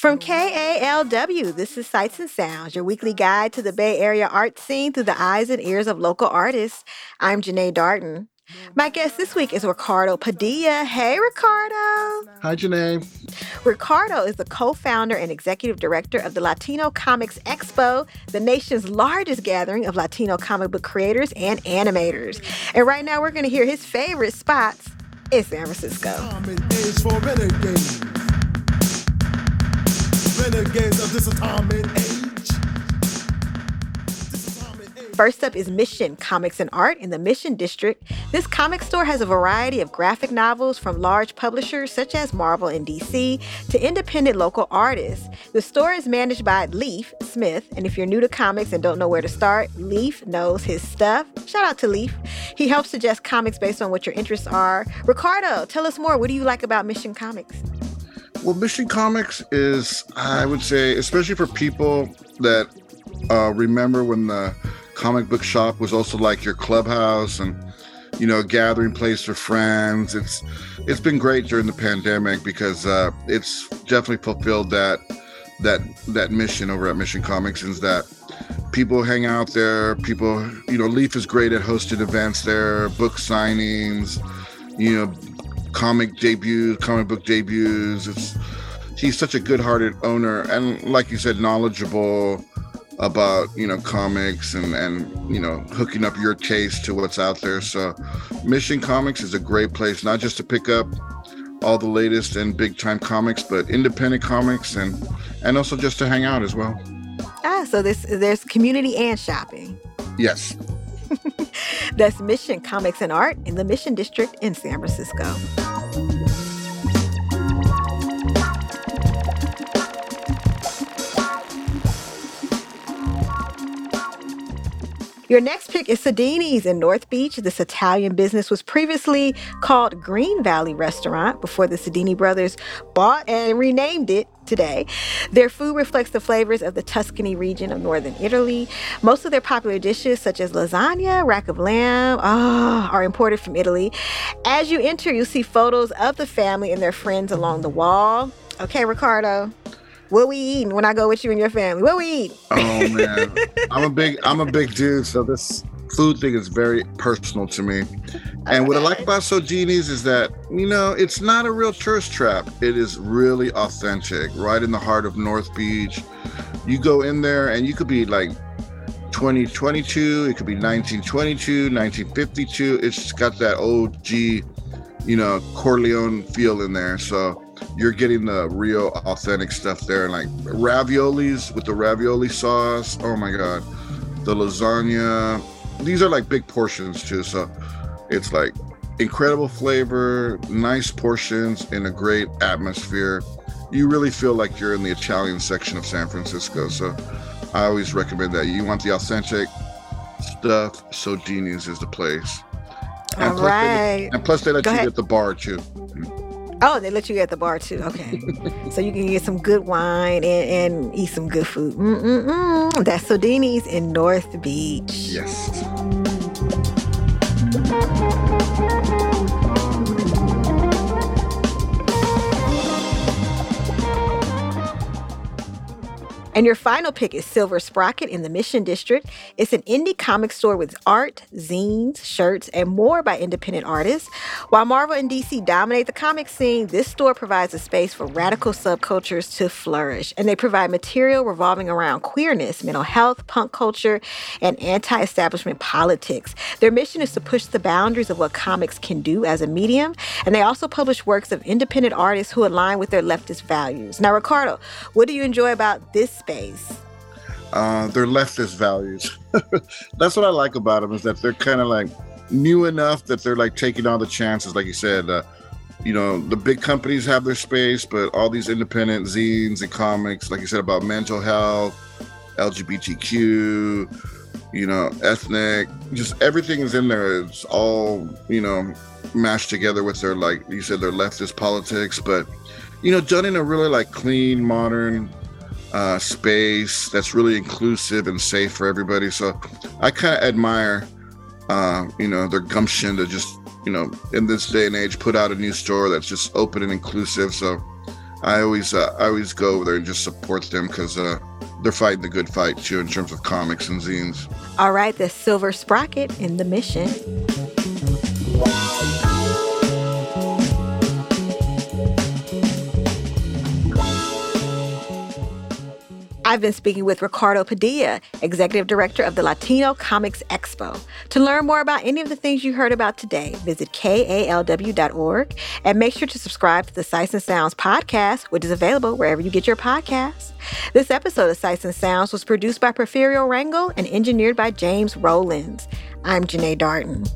From KALW, this is Sights and Sounds, your weekly guide to the Bay Area art scene through the eyes and ears of local artists. I'm Janae Darton. My guest this week is Ricardo Padilla. Hey, Ricardo. Hi, Janae. Ricardo is the co founder and executive director of the Latino Comics Expo, the nation's largest gathering of Latino comic book creators and animators. And right now, we're going to hear his favorite spots in San Francisco. Renegades of this atomic age. First up is Mission Comics and Art in the Mission District. This comic store has a variety of graphic novels from large publishers such as Marvel and DC to independent local artists. The store is managed by Leef Smith, and if you're new to comics and don't know where to start, Leef knows his stuff. Shout out to Leef. He helps suggest comics based on what your interests are. Ricardo, tell us more. What do you like about Mission Comics? Well, Mission Comics is, I would say, especially for people that uh, remember when the comic book shop was also like your clubhouse and you know gathering place for friends. It's it's been great during the pandemic because uh, it's definitely fulfilled that that that mission over at Mission Comics is that people hang out there. People, you know, Leef is great at hosting events there, book signings, you know, comic debuts, comic book debuts. It's he's such a good-hearted owner and like you said knowledgeable about you know comics and and you know hooking up your taste to what's out there. So mission comics is a great place not just to pick up all the latest and big time comics but independent comics and and also just to hang out as well. Ah so this there's community and shopping. Yes That's Mission Comics and Art in the Mission District in San Francisco. Your next pick is Sodini's in North Beach. This Italian business was previously called Green Valley Restaurant before the Sodini brothers bought and renamed it today. Their food reflects the flavors of the Tuscany region of northern Italy. Most of their popular dishes, such as lasagna, rack of lamb, oh, are imported from Italy. As you enter, you'll see photos of the family and their friends along the wall. Okay, Ricardo. What we eating when I go with you and your family? What we eat? Oh man, I'm a big I'm a big dude, so this food thing is very personal to me. And okay. what I like about Sodini's is that, you know, it's not a real tourist trap. It is really authentic, right in the heart of North Beach. You go in there and you could be like 2022, it could be 1922, 1952. It's got that OG, you know, Corleone feel in there. So you're getting the real authentic stuff there. Like raviolis with the ravioli sauce. Oh my god. The lasagna. These are like big portions too. So it's like incredible flavor, nice portions, in a great atmosphere. You really feel like you're in the Italian section of San Francisco. So I always recommend that. You want the authentic stuff, Sodini's is the place. And All plus right. They, and plus, they let Go you ahead. get the bar too. Oh, they let you at the bar too. Okay, so you can get some good wine and, and eat some good food. Mm-mm-mm. That's Sodini's in North Beach. Yes. And your final pick is Silver Sprocket in the Mission District. It's an indie comic store with art, zines, shirts, and more by independent artists. While Marvel and DC dominate the comic scene, this store provides a space for radical subcultures to flourish. And they provide material revolving around queerness, mental health, punk culture, and anti establishment politics. Their mission is to push the boundaries of what comics can do as a medium. And they also publish works of independent artists who align with their leftist values. Now, Ricardo, what do you enjoy about this space? Uh, their leftist values. That's what I like about them is that they're kind of like new enough that they're like taking all the chances. Like you said, uh, you know, the big companies have their space, but all these independent zines and comics, like you said about mental health, LGBTQ, you know, ethnic, just everything is in there. It's all, you know, mashed together with their, like you said, their leftist politics, but, you know, done in a really like clean, modern, uh, space that's really inclusive and safe for everybody. So I kind of admire, uh, you know, their gumption to just, you know, in this day and age, put out a new store that's just open and inclusive. So I always uh, I always go over there and just support them because uh, they're fighting the good fight too in terms of comics and zines. All right, the Silver Sprocket in the mission. I've been speaking with Ricardo Padilla, Executive Director of the Latino Comics Expo. To learn more about any of the things you heard about today, visit kalw.org and make sure to subscribe to the Sights and Sounds podcast, which is available wherever you get your podcasts. This episode of Sights and Sounds was produced by Porfirio Rangel and engineered by James Rowlands. I'm Janae Darton.